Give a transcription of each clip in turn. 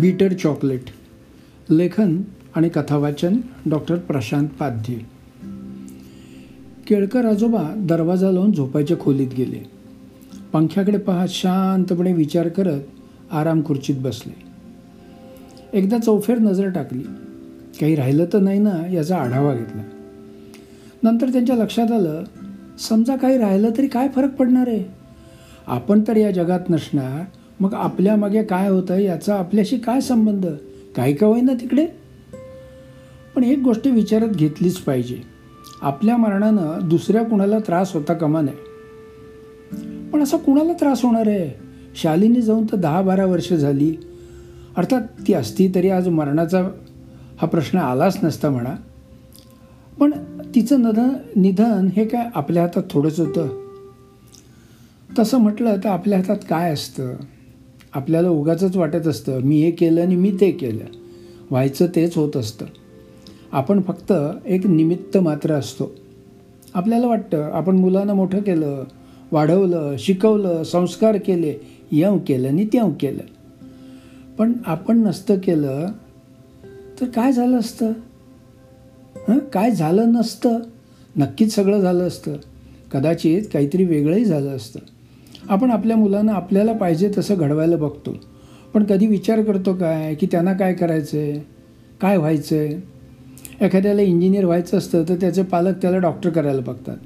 Beater chocolate लेखन आणि कथावाचन डॉक्टर प्रशांत पाध्ये. केळकर आजोबा दरवाजा लावून झोपायच्या खोलीत गेले. पंख्याकडे पाहत शांतपणे विचार करत आराम खुर्चीत बसले. एकदा चौफेर नजर टाकली. काही राहिलं तर नाही ना याचा आढावा घेतला. नंतर त्यांच्या लक्षात आलं समजा काही राहिलं तरी काय फरक पडणार आहे? आपण तर या जगात नसणार मग आपल्यामागे काय होतं याचा आपल्याशी काय संबंध? काही का होईना तिकडे? पण एक गोष्ट विचारात घेतलीच पाहिजे. आपल्या मरणानं दुसऱ्या कुणाला त्रास होता कमा नये. पण असा कुणाला त्रास होणार आहे? शालिनी जाऊन तर दहा बारा वर्ष झाली. अर्थात ती असती तरी आज मरणाचा हा प्रश्न आलाच नसता म्हणा. पण तिचं नधन निधन हे काय आपल्या हातात थोडंच होतं? तसं म्हटलं तर आपल्या हातात काय असतं? आपल्याला उगाच वाटत असतं मी हे केलं आणि मी ते केलं. व्हायचं तेच होत असतं. आपण फक्त एक निमित्त मात्र असतो. आपल्याला वाटतं आपण मुलांना मोठं केलं वाढवलं शिकवलं संस्कार केले यव केलं आणि त्यव केलं. पण आपण नसतं केलं तर काय झालं असतं? हं? काय झालं नसतं? नक्कीच सगळं झालं असतं. कदाचित काहीतरी वेगळंही झालं असतं. आपण आपल्या मुलांना आपल्याला पाहिजे तसं घडवायला बघतो. पण कधी विचार करतो काय की त्यांना काय करायचं आहे काय व्हायचं आहे एखाद्याला इंजिनियर व्हायचं असतं तर त्याचे पालक त्याला डॉक्टर करायला बघतात.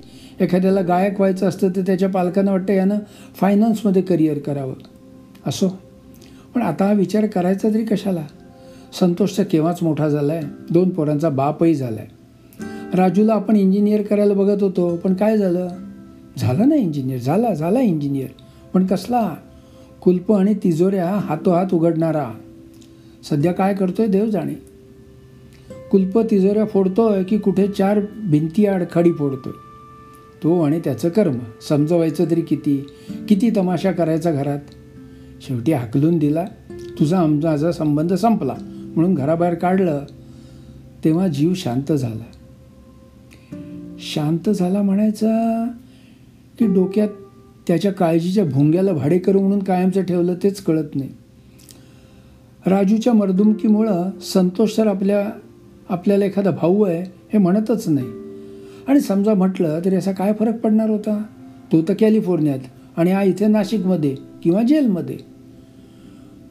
एखाद्याला गायक व्हायचं असतं तर त्याच्या पालकांना वाटतं यानं फायनान्समध्ये करिअर करावं. असो. पण आता हा विचार करायचा तरी कशाला? संतोष तर केव्हाच मोठा झाला आहे दोन पोरांचा बापही झाला आहे राजूला आपण इंजिनियर करायला बघत होतो पण काय झालं? झालं ना इंजिनियर झाला झाला इंजिनियर. पण कसला? कुल्प आणि तिजोऱ्या हातोहात उघडणारा. सध्या काय करतोय देव जाणे. कुल्प तिजोऱ्या फोडतोय की कुठे चार भिंतीआड खडी फोडतोय. तो आणि त्याचं कर्म समजवायचं तरी किती? किती तमाशा करायचा घरात? शेवटी हाकलून दिला. तुझा आमचा संबंध संपला. म्हणून घराबाहेर काढलं. तेव्हा जीव शांत झाला. शांत झाला म्हणायचा की डोक्यात त्याच्या काळजीच्या भोंग्याला भाडेकरू म्हणून कायमचं ठेवलं तेच कळत नाही. राजूच्या मर्दुमकीमुळं संतोष सर आपल्या आपल्याला एखादा भाऊ आहे हे म्हणतच नाही. आणि समजा म्हटलं तरी असा काय फरक पडणार होता? तो तर कॅलिफोर्नियात आणि हा इथे नाशिकमध्ये किंवा जेलमध्ये.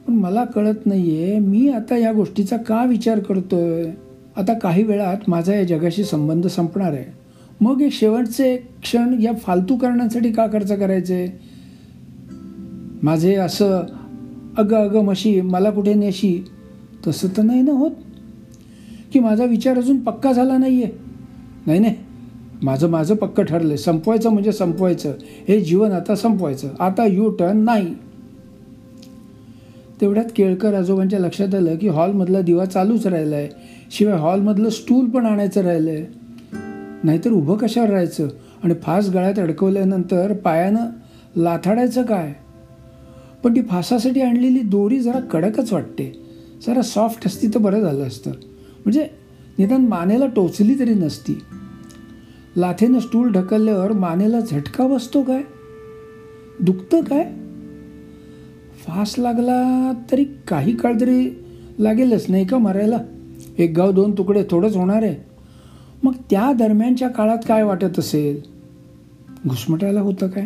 पण मला कळत नाही आहे मी आता या गोष्टीचा का विचार करतो आहे आता काही वेळात माझा या जगाशी संबंध संपणार आहे. मग हे शेवटचे क्षण या फालतू कारणांसाठी का खर्च करायचे? माझे असं अगं अगं मशी मला कुठे नेशी? तसं तर नाही ना होत. की माझा विचार अजून पक्का झाला नाही आहे नाही नाही. माझं माझं पक्कं ठरलं संपवायचं म्हणजे संपवायचं. हे जीवन आता संपवायचं. आता यू टर्न नाही. तेवढ्यात केळकर आजोबांच्या लक्षात आलं की हॉलमधला दिवा चालूच राहिला आहे शिवाय हॉलमधलं स्टूल पण आणायचं राहिलं आहे नाहीतर उभं कशावर राहायचं? आणि फास गळ्यात अडकवल्यानंतर पायानं लाथाडायचं काय? पण ती फासासाठी आणलेली दोरी जरा कडकच वाटते. जरा सॉफ्ट असती तर बरं झालं असतं. म्हणजे निदान मानेला टोचली तरी नसती. लाथेनं स्टूल ढकलल्यावर मानेला झटका बसतो काय? दुखतं काय? फास लागला तरी काही काळ तरी लागेलच नाही का मरायला? एक गाव दोन तुकडे थोडंच होणार आहे. मग त्या दरम्यानच्या काळात काय वाटत असेल? घुसमटायला होतं काय?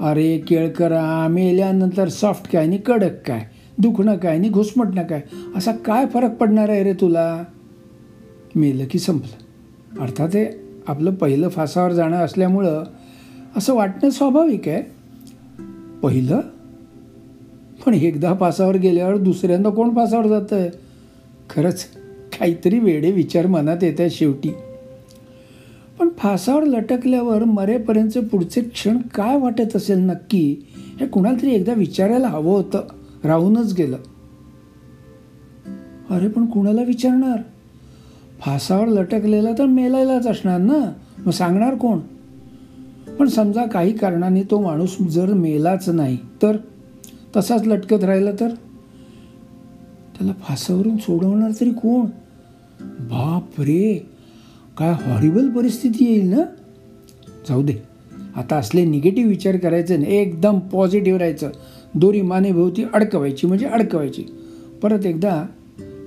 अरे केळकरा मेल्यानंतर सॉफ्ट काय आणि कडक काय? दुखणं काय आणि घुसमटणं काय? असा काय फरक पडणार आहे रे तुला? मेलं की संपलं. अर्थात हे आपलं पहिलं फासावर जाणं असल्यामुळं असं वाटणं स्वाभाविक आहे. पहिलं? पण एकदा फासावर गेल्यावर दुसऱ्यांदा कोण फासावर जातं आहे खरंच. काहीतरी वेडे विचार मनात येत शेवटी. पण फासावर लटकल्यावर मरेपर्यंतचे पुढचे क्षण काय वाटत असेल नक्की हे कुणाला तरी एकदा विचारायला हवं होतं. राहूनच गेलं. अरे पण कुणाला विचारणार? फासावर लटकलेला तर मेलायलाच असणार ना? मग सांगणार कोण? पण समजा काही कारणाने तो माणूस जर मेलाच नाही तर? तसाच लटकत राहिला तर? त्याला फासावरून सोडवणार तरी कोण? बाप रे काय हॉरिबल परिस्थिती येईल ना? जाऊ दे. आता असले निगेटिव्ह विचार करायचे नाही एकदम पॉझिटिव्ह राहायचं. दोरी मानेभोवती अडकवायची म्हणजे अडकवायची. परत एकदा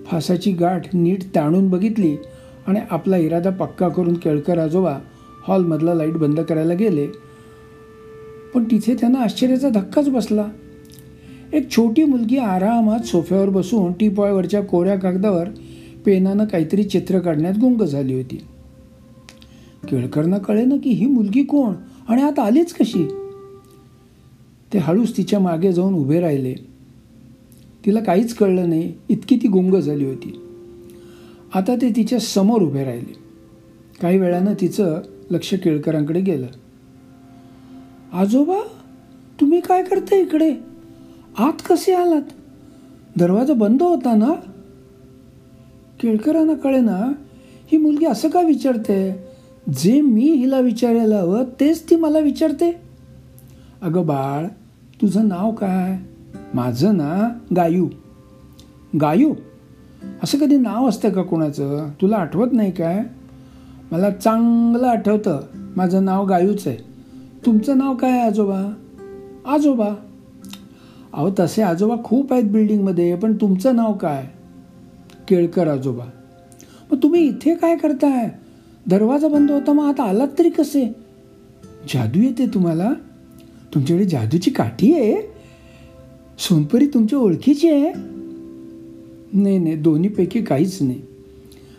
फासाची गाठ नीट ताणून बघितली आणि आपला इरादा पक्का करून केळकर आजोबा हॉलमधला लाइट बंद करायला गेले. पण तिथे त्यांना आश्चर्याचा धक्काच बसला. एक छोटी मुलगी आरामात सोफ्यावर बसून टीपॉयवरच्या कोऱ्या कागदावर पेनानं काहीतरी चित्र काढण्यात गुंग झाली होती. केळकरना कळे ना की ही मुलगी कोण आणि आता आलीच कशी? ते हळूच तिच्यामागे जाऊन उभे राहिले. तिला काहीच कळलं नाही इतकी ती गुंग झाली होती. आता ते तिच्या समोर उभे राहिले. काही वेळानं तिचं लक्ष केळकरांकडे गेलं. आजोबा तुम्ही काय करता इकडे? आत कसे आलात? दरवाजा बंद होता ना? केळकरांना कळे ना? ही मुलगी असं का विचारते? जे मी हिला विचारायला हवं तेच ती मला विचारते. अगं बाळ तुझं नाव काय? माझं ना गायू. गायू? असं कधी नाव असतं का कोणाचं? तुला आठवत नाही काय? मला चांगलं आठवतं. माझं नाव गायूच आहे. तुमचं नाव काय आहे आजोबा? आजोबा. अहो तसे आजोबा खूप आहेत बिल्डिंगमध्ये पण तुमचं नाव काय? केळकर आजोबा. मग तुम्ही इथे काय करताय? दरवाजा बंद होता मग आता आलात तरी कसे? जादू येते तुम्हाला? तुमच्याकडे जादूची काठी आहे? सोनपरी तुमच्या ओळखीची आहे? नाही नाही दोन्हीपैकी काहीच नाही.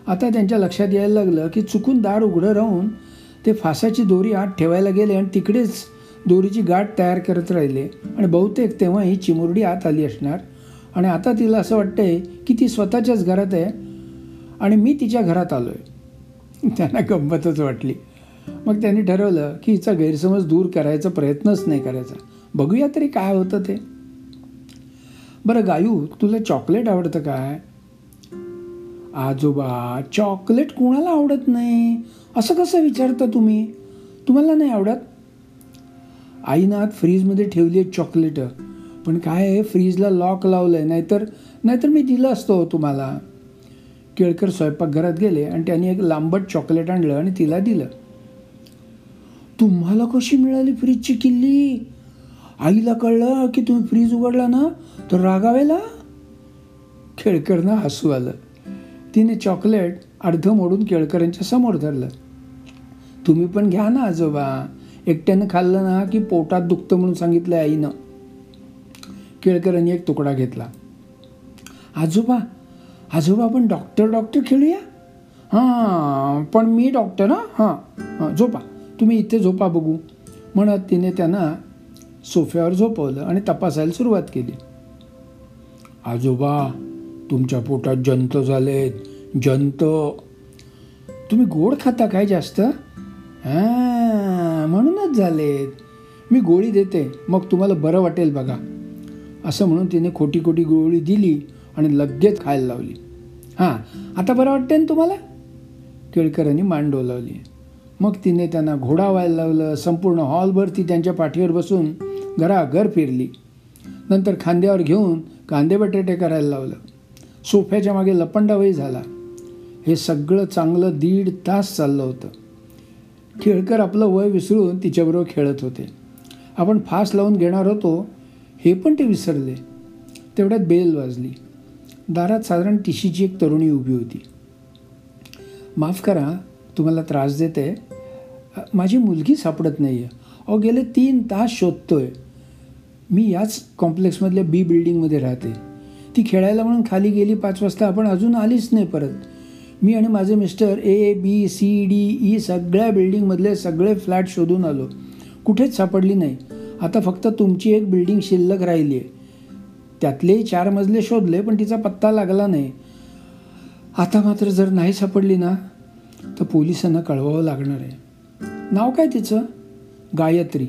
आता त्यांच्या लक्षात यायला लागलं की चुकून दार उघडं राहून ते फासाची दोरी आत ठेवायला गेले आणि तिकडेच दोरीची गाठ तयार करत राहिले. आणि बहुतेक तेव्हा ही चिमुरडी आत आली असणार. आणि आता तिला असं वाटतंय की ती स्वतःच्याच घरात आहे आणि मी तिच्या घरात आलो आहे त्यांना गंमतच वाटली. मग त्यांनी ठरवलं की हिचा गैरसमज दूर करायचा प्रयत्नच नाही करायचा. बघूया तरी काय होतं ते. बरं गायू तुला चॉकलेट आवडतं काय? आजोबा चॉकलेट कोणाला आवडत नाही? असं कसं विचारता तुम्ही? तुम्हाला नाही आवडत? आईनात फ्रीजमध्ये ठेवली आहेत चॉकलेटं. पण काय आहे फ्रीजला लॉक लावलं आहे नाहीतर नाहीतर मी दिलं असतो तुम्हाला. केळकर स्वयंपाकघरात गेले आणि त्यांनी एक लांबट चॉकलेट आणलं आणि तिला दिलं. तुम्हाला कशी मिळाली फ्रीजची किल्ली? आईला कळलं की तुम्ही फ्रीज उघडला ना तर रागावेला? केळकरनं हसू आलं. तिने चॉकलेट अर्ध मोडून केळकरांच्या समोर धरलं. तुम्ही पण घ्या ना आजोबा. एकट्यानं खाल्लं ना की पोटात दुखतं म्हणून सांगितलं आईनं. केळकरांनी एक तुकडा घेतला. आजोबा आजोबा आपण डॉक्टर डॉक्टर खेळूया? हां पण मी डॉक्टर हां हां झोपा. तुम्ही इथे झोपा बघू. म्हणत तिने त्यांना सोफ्यावर झोपवलं आणि तपासायला सुरुवात केली. आजोबा तुमच्या पोटात जंत झालेत जंत. तुम्ही गोड खाता काय जास्त? हां म्हणूनच झालेत. मी गोळी देते. मग तुम्हाला बरं वाटेल बघा. असं म्हणून तिने खोटी खोटी गोळी दिली आणि लगेच खायला लावली. हां आता बरं वाटते ना तुम्हाला? केळकरांनी मान डोलावली मग तिने त्यांना घोडा व्हायला लावलं संपूर्ण हॉलभर ती त्यांच्या पाठीवर बसून घराघर फिरली. नंतर खांद्यावर घेऊन कांदे बटाटे करायला लावलं. सोफ्याच्या मागे लपंडावही झाला. हे सगळं चांगलं दीड तास चाललं होतं. खेळकर आपलं वय विसरून तिच्याबरोबर खेळत होते. आपण फास लावून घेणार होतो हे पण ते विसरले. तेवढ्यात बेल वाजली. दारात साधारण टिशीची एक तरुणी उभी होती. माफ करा तुम्हाला त्रास देते. माझी मुलगी सापडत नाही आहे अहो गेले तीन तास शोधतोय. मी याच कॉम्प्लेक्समधल्या बी बिल्डिंगमध्ये राहते. ती खेळायला म्हणून खाली गेली पाच वाजता. आपण अजून आलीच नाही परत. मी आणि माझे mister A B C D E सगळ्या बिल्डिंगमधले सगळे फ्लॅट शोधून आलो. कुठेच सापडली नाही. आता फक्त तुमची एक बिल्डिंग शिल्लक राहिली आहे त्यातलेही चार मजले शोधले पण तिचा पत्ता लागला नाही. आता मात्र जर नाही सापडली ना तर पोलिसांना कळवावं लागणार आहे. नाव काय तिचं? गायत्री.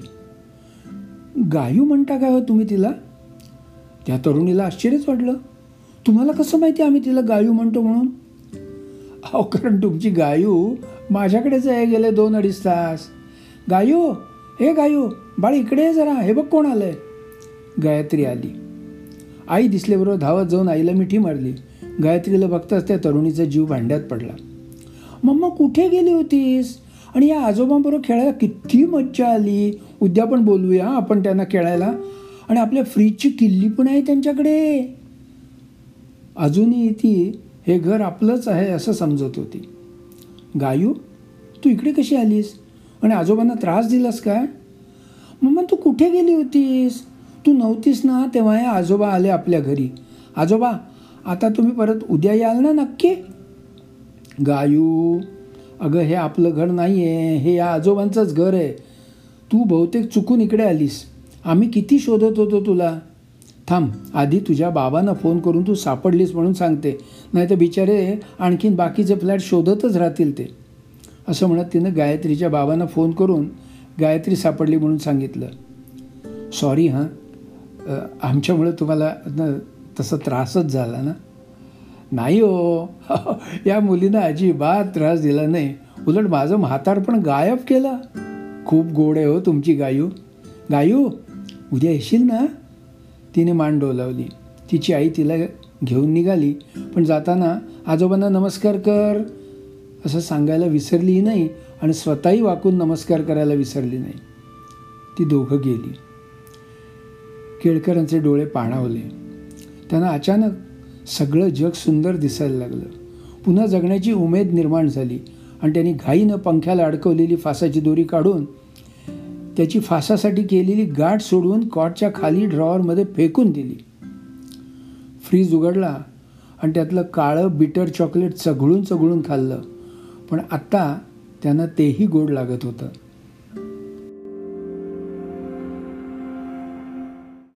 गायू म्हणता काय हो तुम्ही तिला? त्या तरुणीला आश्चर्यच वाटलं. तुम्हाला कसं माहिती आम्ही तिला गायू म्हणतो म्हणून? अहो कारण तुमची गायू माझ्याकडेच आहे गेले दोन अडीच तास. गायू हे गायू बाळ इकडे ये जरा हे बघ कोण आलंय. गायत्री आली. आई दिसल्याबरोबर धावत जाऊन आईला मिठी मारली. गायत्रीला बघताच त्या तरुणीचा जीव भांड्यात पडला. मम्मा कुठे गेली होतीस? आणि या आजोबांबरोबर खेळायला किती मज्जा आली. उद्या पण बोलूया आपण त्यांना खेळायला. आणि आपल्या फ्रीजची किल्ली पण आहे त्यांच्याकडे. अजूनही ती हे घर आपलंच आहे असं समजत होती. गायू तू इकडे कशी आलीस? आणि आजोबांना त्रास दिलास काय? मग तू कुठे गेली होतीस? तू नव्हतीस ना तेव्हा हे आजोबा आले आपल्या घरी. आजोबा आता तुम्ही परत उद्या याल ना नक्की? गायू अगं हे आपलं घर नाही आहे हे या आजोबांचंच घर आहे. तू बहुतेक चुकून इकडे आलीस. आम्ही किती शोधत होतो तुला. थांब आधी तुझ्या बाबांना फोन करून तू सापडलीस म्हणून सांगते. नाही तर बिचारे आणखीन बाकीचे फ्लॅट शोधतच राहतील ते. असं म्हणत तिनं गायत्रीच्या बाबांना फोन करून गायत्री सापडली म्हणून सांगितलं. सॉरी हां. आमच्यामुळं तुम्हाला न तसा त्रासच झाला ना? नाही हो. या मुलीनं अजिबात त्रास दिला नाही. उलट माझं म्हातार पण गायब केला. खूप गोड आहे हो तुमची गायू. गायू उद्या येशील ना? तिने मान डोलावली. तिची आई तिला घेऊन निघाली. पण जाताना आजोबांना नमस्कार कर. असं सांगायला विसरलीही नाही आणि स्वतःही वाकून नमस्कार करायला विसरली नाही. ती दोघं गेली. केळकरांचे डोळे पाणावले. त्यांना अचानक सगळं जग सुंदर दिसायला लागलं. पुन्हा जगण्याची उमेद निर्माण झाली आणि त्यांनी घाईनं पंख्याला अडकवलेली फासाची दोरी काढून त्याची फासासाठी केलेली गाठ सोडून कॉटच्या खाली ड्रॉवरमध्ये फेकून दिली. फ्रीज उघडला आणि त्यातलं काळं बिटर चॉकलेट चघळून चघळून खाल्लं. पण आत्ता त्यांना तेही गोड लागत होतं.